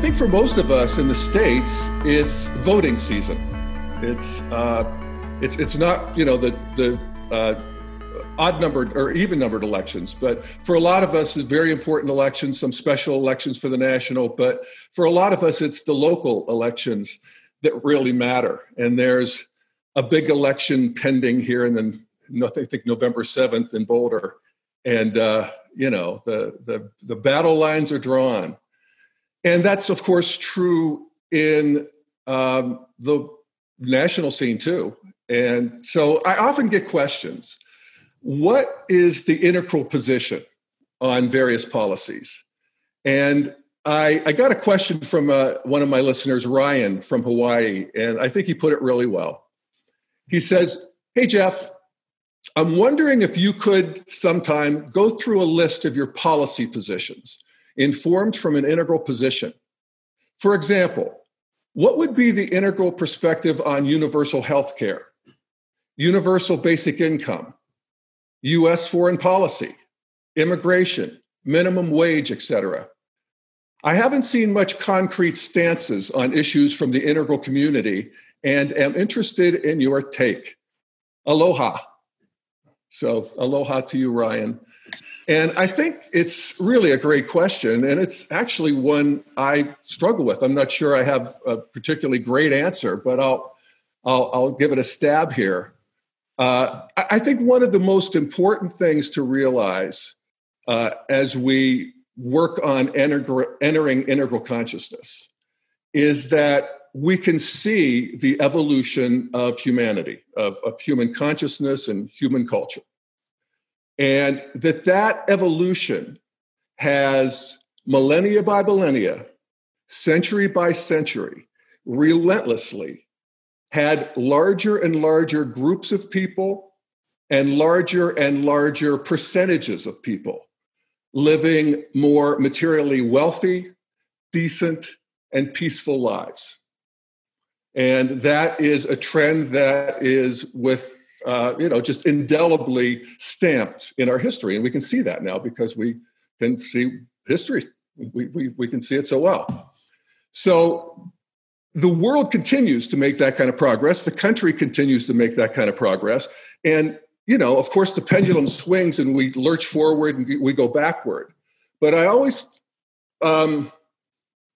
I think for most of us in the states, it's voting season. It's uh, it's it's not you know the the uh, odd numbered or even numbered elections, but for a lot of us, it's very important elections. Some special elections for the national, but for a lot of us, it's the local elections that really matter. And there's a big election pending here in the I think November seventh in Boulder, and uh, you know the the the battle lines are drawn and that's of course true in um, the national scene too. And so i often get questions. What is the integral position on various policies? And i, I got a question from uh, one of my listeners ryan from hawaii and i think he put it really well. He says hey jeff i'm wondering if you could sometime go through a list of your policy positions informed from an integral position. For example, what would be the integral perspective on universal health care, universal basic income, US foreign policy, immigration, minimum wage, etc.? I haven't seen much concrete stances on issues from the integral community and am interested in your take. Aloha. So, aloha to you, Ryan. And I think it's really a great question. And it's actually one I struggle with. I'm not sure I have a particularly great answer, but I'll, I'll, I'll give it a stab here. Uh, I think one of the most important things to realize uh, as we work on enter- entering integral consciousness is that we can see the evolution of humanity, of, of human consciousness and human culture and that that evolution has millennia by millennia century by century relentlessly had larger and larger groups of people and larger and larger percentages of people living more materially wealthy decent and peaceful lives. And that is a trend that is with uh, you know, just indelibly stamped in our history. And we can see that now because we can see history. We, we, we can see it so well. So the world continues to make that kind of progress. The country continues to make that kind of progress. And, you know, of course, the pendulum swings and we lurch forward and we go backward. But I always, um,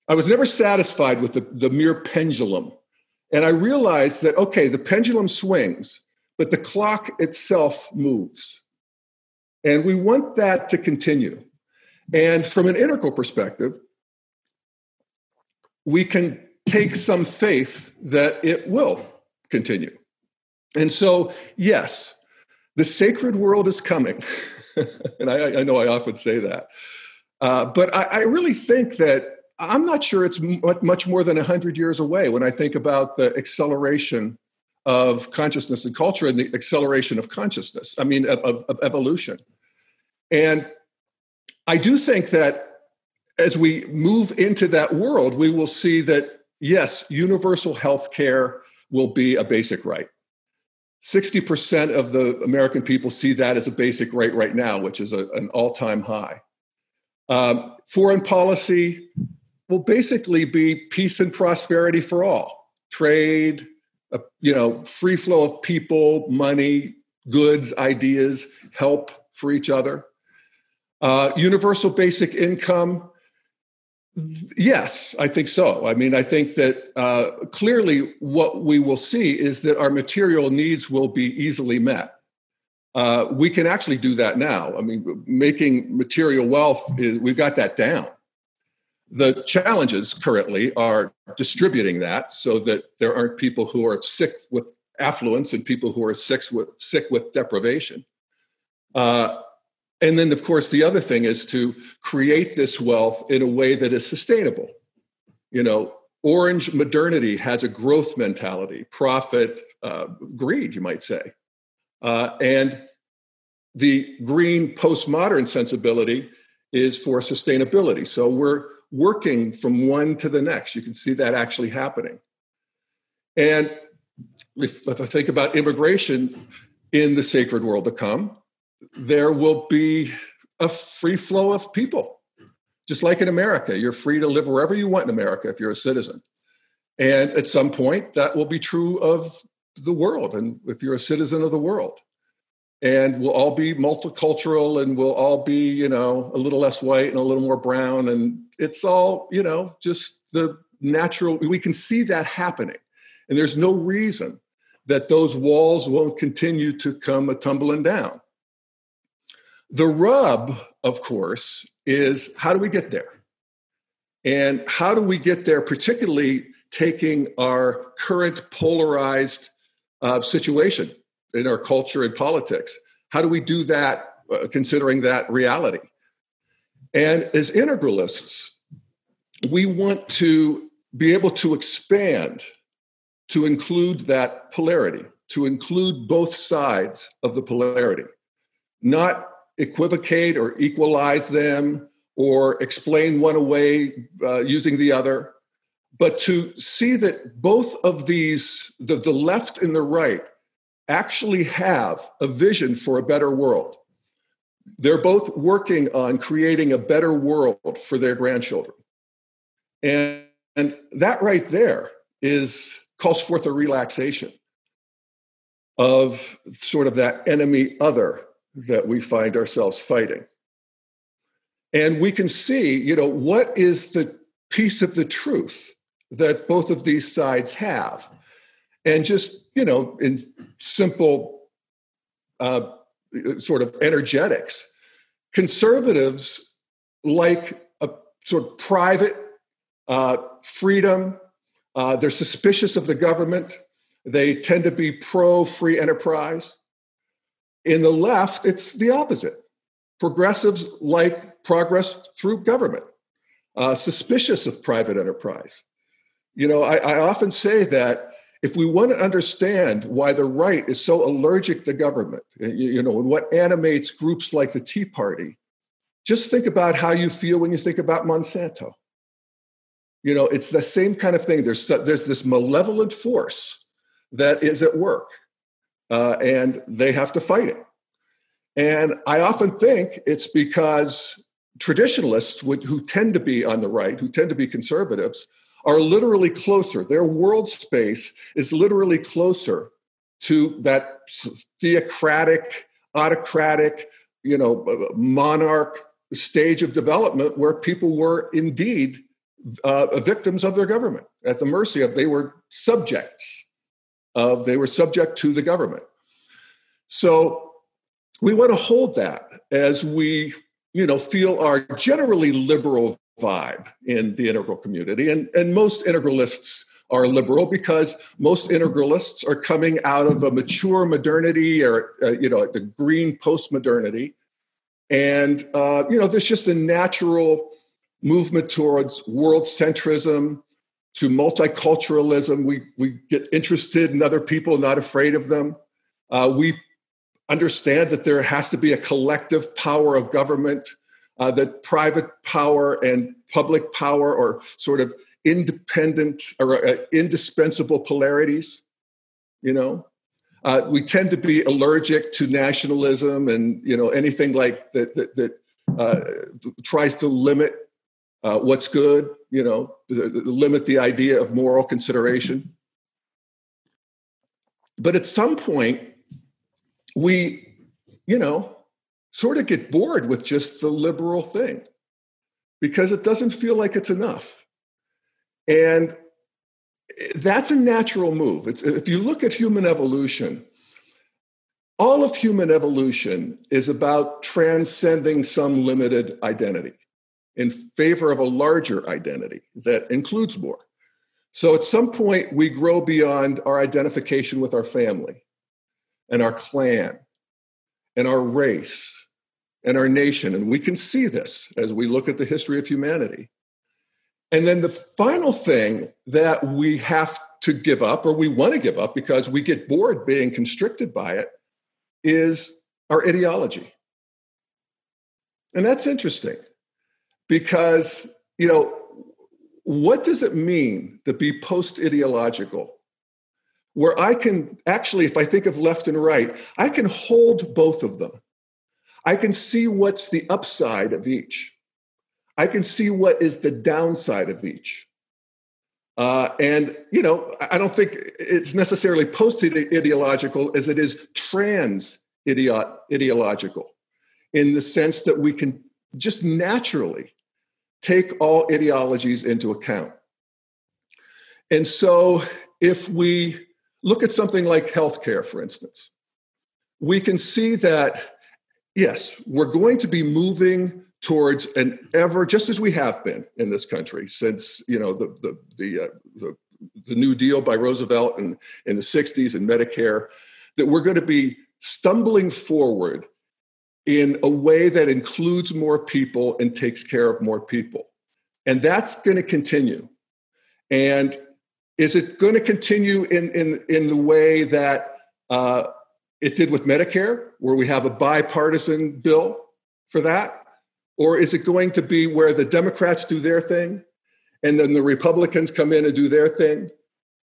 I was never satisfied with the, the mere pendulum. And I realized that, okay, the pendulum swings but the clock itself moves. And we want that to continue. And from an integral perspective, we can take some faith that it will continue. And so, yes, the sacred world is coming. and I, I, know I often say that. Uh, but I, I, really think that I'm not sure it's much more than 100 years away when I think about the acceleration of consciousness and culture and the acceleration of consciousness, I mean, of, of, of evolution. And I do think that as we move into that world, we will see that, yes, universal health care will be a basic right. 60% of the American people see that as a basic right right now, which is a, an all time high. Um, foreign policy will basically be peace and prosperity for all trade, a you know free flow of people money goods ideas help for each other. Uh, universal basic income yes i think so. I mean i think that uh, clearly what we will see is that our material needs will be easily met. Uh, we can actually do that now. I mean making material wealth is, we've got that down the challenges currently are distributing that so that there aren't people who are sick with affluence and people who are sick with sick with deprivation. Uh, and then, of course, the other thing is to create this wealth in a way that is sustainable. You know, orange modernity has a growth mentality, profit, uh, greed, you might say. Uh, and the green postmodern sensibility is for sustainability. So we're working from one to the next. You can see that actually happening. And if, if I think about immigration in the sacred world to come, there will be a free flow of people. just like in America. You're free to live wherever you want in America if you're a citizen. And at some point, that will be true of the world, and if you're a citizen of the world. And we'll all be multicultural and we'll all be, you know, a little less white and a little more brown. And it's all, you know, just the natural, we can see that happening. And there's no reason that those walls won't continue to come a tumbling down. The rub, of course, is how do we get there? And how do we get there, particularly taking our current polarized uh, situation in our culture and politics? How do we do that, uh, considering that reality? And as integralists, we want to be able to expand to include that polarity, to include both sides of the polarity, not equivocate or equalize them or explain one away uh, using the other, but to see that both of these, the, the left and the right, actually have a vision for a better world. They're both working on creating a better world for their grandchildren. And, and that right there is calls forth a relaxation of sort of that enemy other that we find ourselves fighting. And we can see, you know, what is the piece of the truth that both of these sides have. And just, you know, in simple uh, sort of energetics, conservatives like a sort of private uh, freedom. Uh, they're suspicious of the government. They tend to be pro free enterprise. In the left, it's the opposite. Progressives like progress through government, uh, suspicious of private enterprise. You know, I, I often say that if we want to understand why the right is so allergic to government, you, know, and what animates groups like the Tea Party, just think about how you feel when you think about Monsanto. You know, it's the same kind of thing. There's there's this malevolent force that is at work, uh, and they have to fight it. And I often think it's because traditionalists, would, who tend to be on the right, who tend to be conservatives, are literally closer. Their world space is literally closer to that theocratic, autocratic, you know, monarch stage of development where people were indeed uh, victims of their government at the mercy of they were subjects of they were subject to the government so we want to hold that as we you know feel our generally liberal vibe in the integral community. And, and most integralists are liberal because most integralists are coming out of a mature modernity or, uh, you know, the green post-modernity. And, uh, you know, there's just a natural movement towards world centrism, to multiculturalism. We, we get interested in other people, not afraid of them. Uh, we understand that there has to be a collective power of government uh, that private power and public power are sort of independent or uh, indispensable polarities. You know, uh, we tend to be allergic to nationalism and you know anything like that that, that uh, tries to limit uh, what's good. You know, limit the idea of moral consideration. But at some point, we, you know, sort of get bored with just the liberal thing because it doesn't feel like it's enough. And eh, that's a natural move. It's, if you look at human evolution, all of human evolution is about transcending some limited identity in favor of a larger identity that includes more. So at some point, we grow beyond our identification with our family and our clan and our race and our nation. And we can see this as we look at the history of humanity. And then the final thing that we have to give up, or we want to give up because we get bored being constricted by it, is our ideology. And that's interesting because, you know, what does it mean to be post ideological? Where I can actually, if I think of left and right, I can hold both of them. I can see what's the upside of each. I can see what is the downside of each. Uh, and, you know, I don't think it's necessarily post ideological as it is trans ideological in the sense that we can just naturally take all ideologies into account. And so, if we look at something like healthcare, for instance, we can see that, yes, we're going to be moving towards an ever, just as we have been in this country since, you know, the, the, the, uh, the, the New Deal by Roosevelt and in the 60s and Medicare, that we're going to be stumbling forward in a way that includes more people and takes care of more people. And that's going to continue. And is it going to continue in, in, in the way that uh, it did with Medicare, where we have a bipartisan bill for that? Or is it going to be where the Democrats do their thing and then the Republicans come in and do their thing?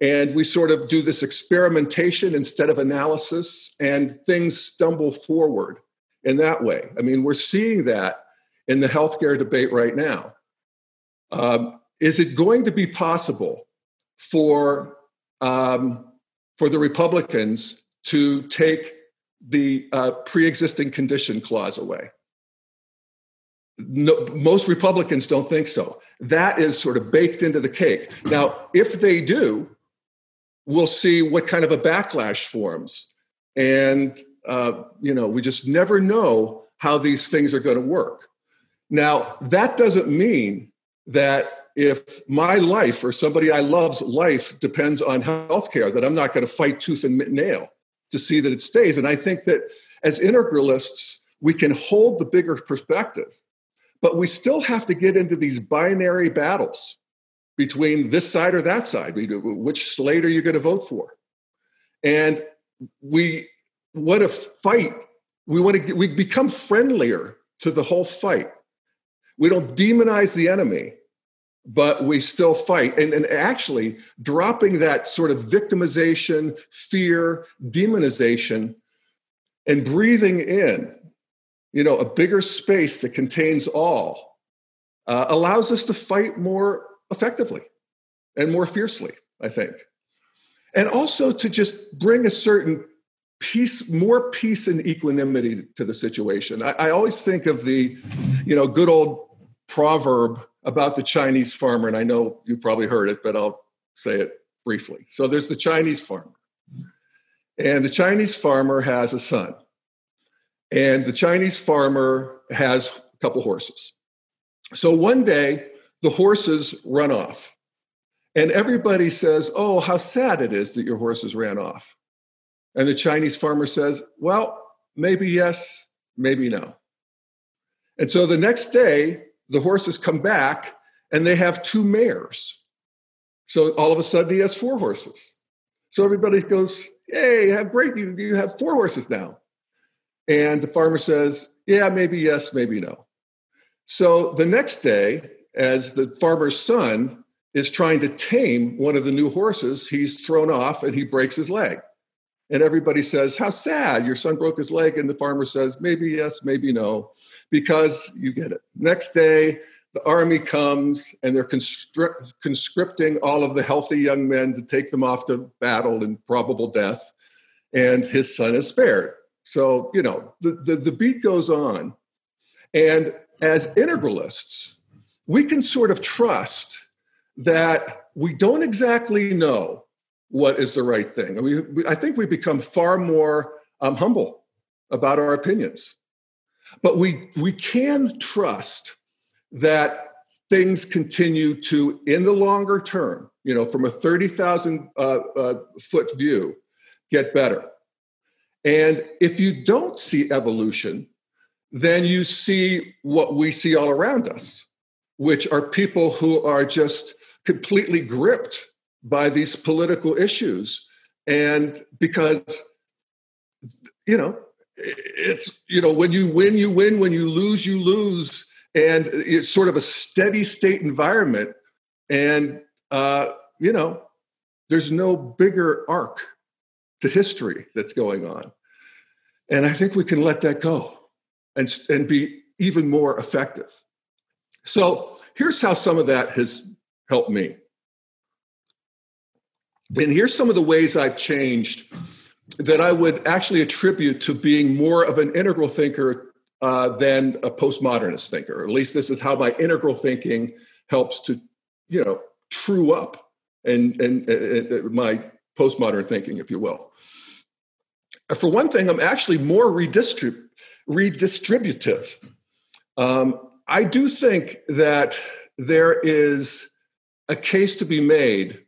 And we sort of do this experimentation instead of analysis, and things stumble forward in that way. I mean, we're seeing that in the healthcare debate right now. Um, is it going to be possible for um, for the Republicans to take the uh, pre-existing condition clause away? No, most Republicans don't think so. That is sort of baked into the cake. Now, if they do, we'll see what kind of a backlash forms. And uh, you know, we just never know how these things are going to work. Now, that doesn't mean that if my life or somebody I love's life depends on health care, that I'm not going to fight tooth and nail to see that it stays. And I think that as integralists, we can hold the bigger perspective, but we still have to get into these binary battles between this side or that side. Which slate are you going to vote for? And we want to fight. We want to we become friendlier to the whole fight. We don't demonize the enemy, but we still fight. And, and actually, dropping that sort of victimization, fear, demonization, and breathing in, you know, a bigger space that contains all, uh, allows us to fight more effectively and more fiercely. I think, and also to just bring a certain peace more peace and equanimity to the situation I, I, always think of the you know good old proverb about the chinese farmer and i know you probably heard it but i'll say it briefly. So there's the chinese farmer. And the chinese farmer has a son. And the chinese farmer has a couple horses. So one day the horses run off. And everybody says oh how sad it is that your horses ran off. And the Chinese farmer says, Well, maybe yes, maybe no. And so the next day, the horses come back and they have two mares. So all of a sudden, he has four horses. So everybody goes, Hey, have great, you, you have four horses now. And the farmer says, Yeah, maybe yes, maybe no. So the next day, as the farmer's son is trying to tame one of the new horses, he's thrown off and he breaks his leg. And everybody says, How sad, your son broke his leg. And the farmer says, Maybe yes, maybe no, because you get it. Next day, the army comes and they're conscripting all of the healthy young men to take them off to battle and probable death. And his son is spared. So, you know, the, the, the beat goes on. And as integralists, we can sort of trust that we don't exactly know what is the right thing. I, mean, we, I think we become far more um, humble about our opinions. But we, we can trust that things continue to, in the longer term, you know, from a 30,000 uh, uh, foot view, get better. And if you don't see evolution, then you see what we see all around us, which are people who are just completely gripped by these political issues. And because you know it's you know when you win you win. When you lose you lose. And it's sort of a steady state environment. And uh you know there's no bigger arc to history that's going on. And i think we can let that go and and be even more effective. So here's how some of that has helped me. And here's some of the ways I've changed that I would actually attribute to being more of an integral thinker uh, than a postmodernist thinker. At least this is how my integral thinking helps to, you know, true up and and, and my postmodern thinking, if you will. For one thing, I'm actually more redistrib- redistributive. Um, I do think that there is a case to be made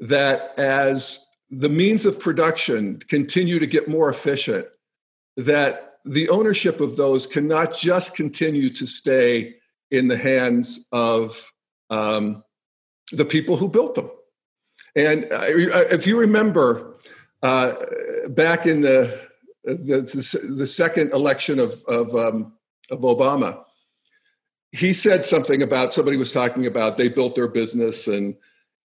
that as the means of production continue to get more efficient, that the ownership of those cannot just continue to stay in the hands of um, the people who built them. And uh, if you remember uh, back in the, the, the, second election of, of, um, of Obama, he said something about somebody was talking about they built their business and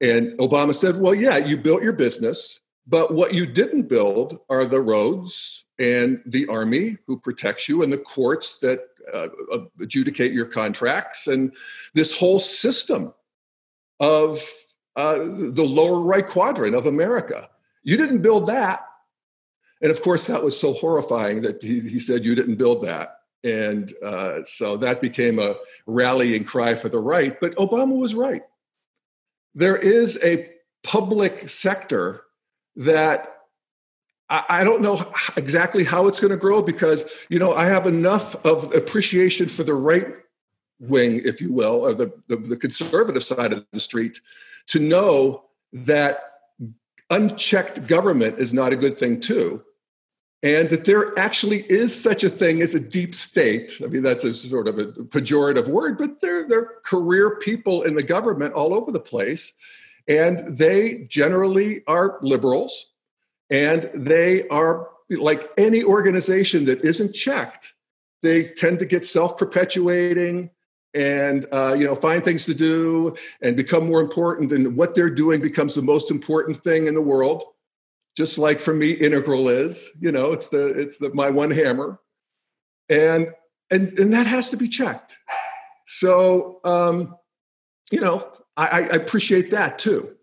and Obama said, well, yeah, you built your business, but what you didn't build are the roads and the army who protects you and the courts that uh, adjudicate your contracts and this whole system of uh, the lower right quadrant of America. You didn't build that. And of course, that was so horrifying that he, he said, You didn't build that. And uh, so that became a rallying cry for the right. But Obama was right. There is a public sector that I don't know exactly how it's going to grow because you know I have enough of appreciation for the right wing, if you will, or the, the, the conservative side of the street, to know that unchecked government is not a good thing too and that there actually is such a thing as a deep state. I mean, that's a sort of a pejorative word, but there are career people in the government all over the place, and they generally are liberals, and they are like any organization that isn't checked. They tend to get self-perpetuating and uh, you know find things to do and become more important and what they're doing becomes the most important thing in the world just like for me integral is you know it's the it's the my one hammer. And and and that has to be checked. So um you know i, I appreciate that too.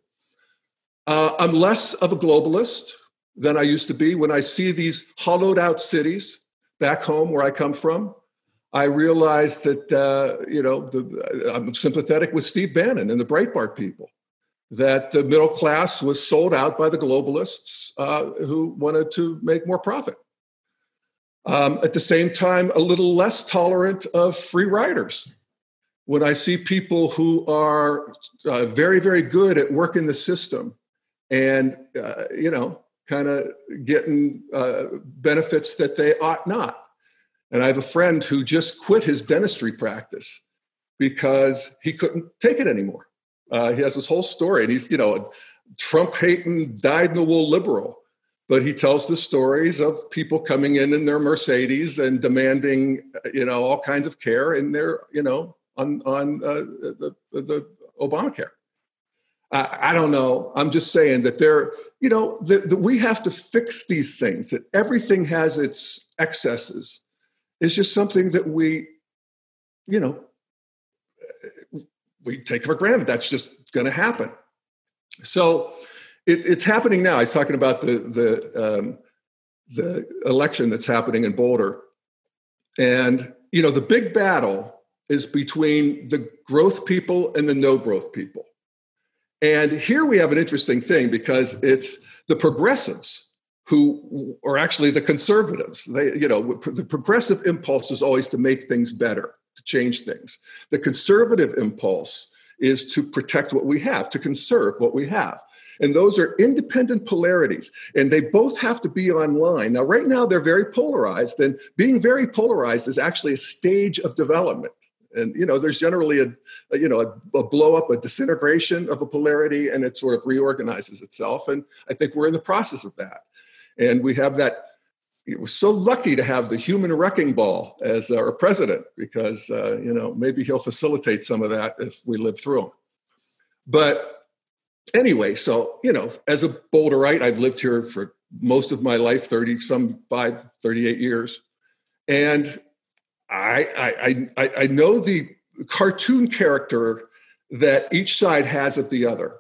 Uh, i'm less of a globalist than i used to be. When i see these hollowed out cities back home where i come from i realize that uh, you know the, i'm sympathetic with steve bannon and the breitbart people that the middle class was sold out by the globalists uh, who wanted to make more profit. Um, at the same time, a little less tolerant of free riders. When I see people who are uh, very, very good at working the system and, uh, you know, kind of getting uh, benefits that they ought not. And I have a friend who just quit his dentistry practice because he couldn't take it anymore uh, he has this whole story, and he's you know Trump hating, dyed in the wool liberal, but he tells the stories of people coming in in their Mercedes and demanding you know all kinds of care in their you know on on uh, the the Obamacare. I, I don't know. I'm just saying that there, you know, that we have to fix these things. That everything has its excesses. It's just something that we, you know, we take for granted that's just going to happen. So it, it's happening now. I was talking about the the um, the election that's happening in Boulder, and you know the big battle is between the growth people and the no growth people. And here we have an interesting thing because it's the progressives who are actually the conservatives. They, you know, the progressive impulse is always to make things better to change things. The conservative impulse is to protect what we have, to conserve what we have. And those are independent polarities, and they both have to be online. Now, right now, they're very polarized, and being very polarized is actually a stage of development. And you know, there's generally a, a you know a, a blow up, a disintegration of a polarity, and it sort of reorganizes itself. And I think we're in the process of that. And we have that we're so lucky to have the human wrecking ball as our president because uh, you know maybe he'll facilitate some of that if we live through him but anyway so you know as a boulderite i've lived here for most of my life 30 some 5 38 years and i i i, I know the cartoon character that each side has of the other.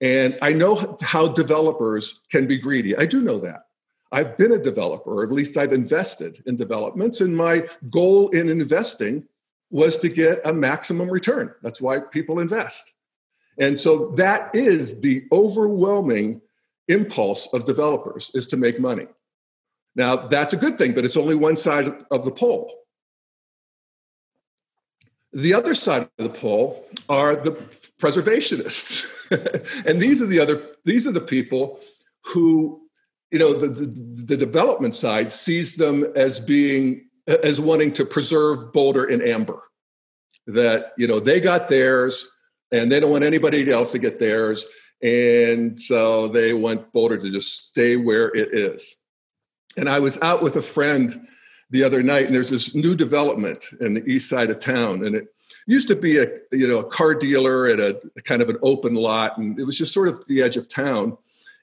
And I know how developers can be greedy. I do know that. I've been a developer, or at least I've invested in developments, and my goal in investing was to get a maximum return. That's why people invest. And so that is the overwhelming impulse of developers is to make money. Now, that's a good thing, but it's only one side of the pole. The other side of the pole are the preservationists. and these are the other these are the people who you know the, the, the development side sees them as being as wanting to preserve Boulder in amber. That you know they got theirs and they don't want anybody else to get theirs. And so they want Boulder to just stay where it is. And I was out with a friend the other night, and there's this new development in the east side of town, and it used to be a you know a car dealer at a, a kind of an open lot, and it was just sort of the edge of town.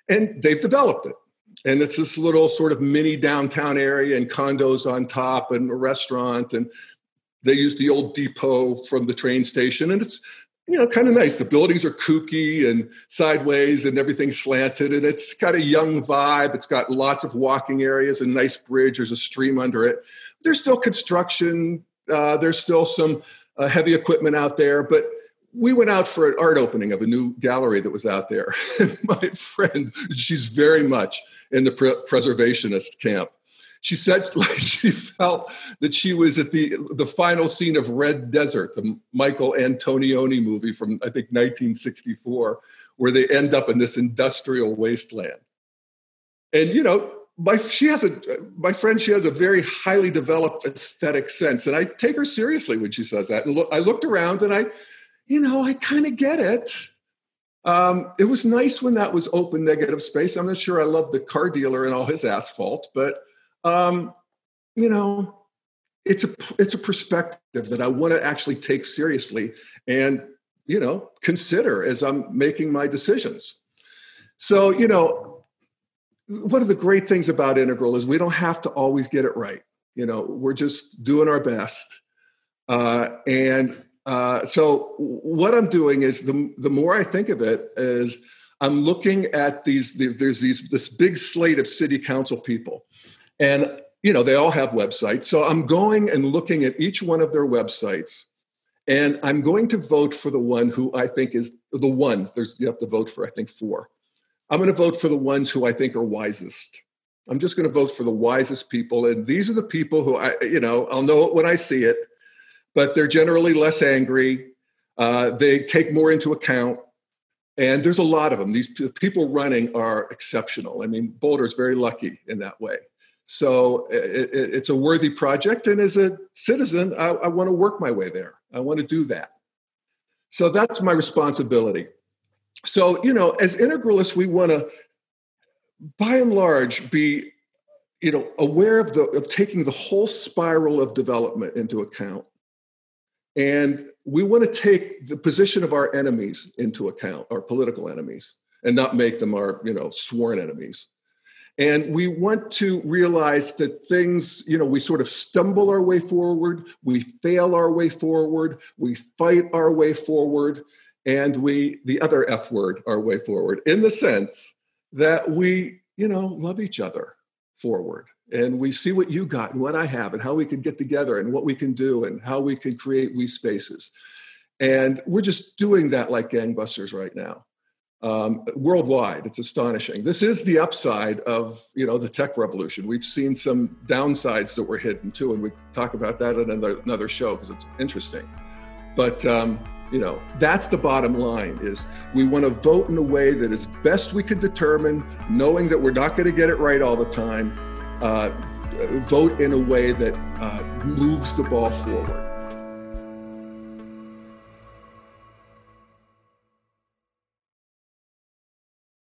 And they've developed it, and it's this little sort of mini downtown area, and condos on top, and a restaurant, and they use the old depot from the train station, and it's you know, kind of nice. The buildings are kooky and sideways and everything slanted and it's got a young vibe. It's got lots of walking areas, a nice bridge, there's a stream under it. There's still construction, uh, there's still some uh, heavy equipment out there, but we went out for an art opening of a new gallery that was out there. My friend, she's very much in the pre- preservationist camp she said she felt that she was at the the final scene of Red Desert, the Michael Antonioni movie from I think 1964, where they end up in this industrial wasteland. And you know, my she has a my friend she has a very highly developed aesthetic sense, and I take her seriously when she says that. And look, I looked around and I, you know, I kind of get it. Um, it was nice when that was open negative space. I'm not sure I love the car dealer and all his asphalt, but um, you know, it's a it's a perspective that I want to actually take seriously and you know consider as I'm making my decisions. So you know, one of the great things about integral is we don't have to always get it right. You know, we're just doing our best, uh, and uh, so what I'm doing is the the more I think of it is I'm looking at these. There's these this big slate of city council people and you know, they all have websites. So I'm going and looking at each one of their websites and I'm going to vote for the one who I think is the ones. There's you have to vote for I think four. I'm going to vote for the ones who I think are wisest. I'm just going to vote for the wisest people, and these are the people who I, you know, I'll know it when I see it. But they're generally less angry. Uh, they take more into account, and there's a lot of them. These people running are exceptional. I mean, Boulder is very lucky in that way. So it, it, it's a worthy project. And as a citizen, I, I want to work my way there. I want to do that. So that's my responsibility. So, you know, as integralists, we want to, by and large, be, you know, aware of the of taking the whole spiral of development into account. And we want to take the position of our enemies into account, our political enemies, and not make them our, you know, sworn enemies. And we want to realize that things, you know, we sort of stumble our way forward, we fail our way forward, we fight our way forward, and we, the other F word, our way forward, in the sense that we, you know, love each other forward. And we see what you got and what I have, and how we can get together, and what we can do, and how we can create we spaces. And we're just doing that like gangbusters right now um, worldwide. It's astonishing. This is the upside of you know the tech revolution. We've seen some downsides that were hidden too, and we talk about that in another, another show because it's interesting. But um, you know that's the bottom line: is we want to vote in a way that is best we can determine, knowing that we're not going to get it right all the time. Uh, vote in a way that uh, moves the ball forward.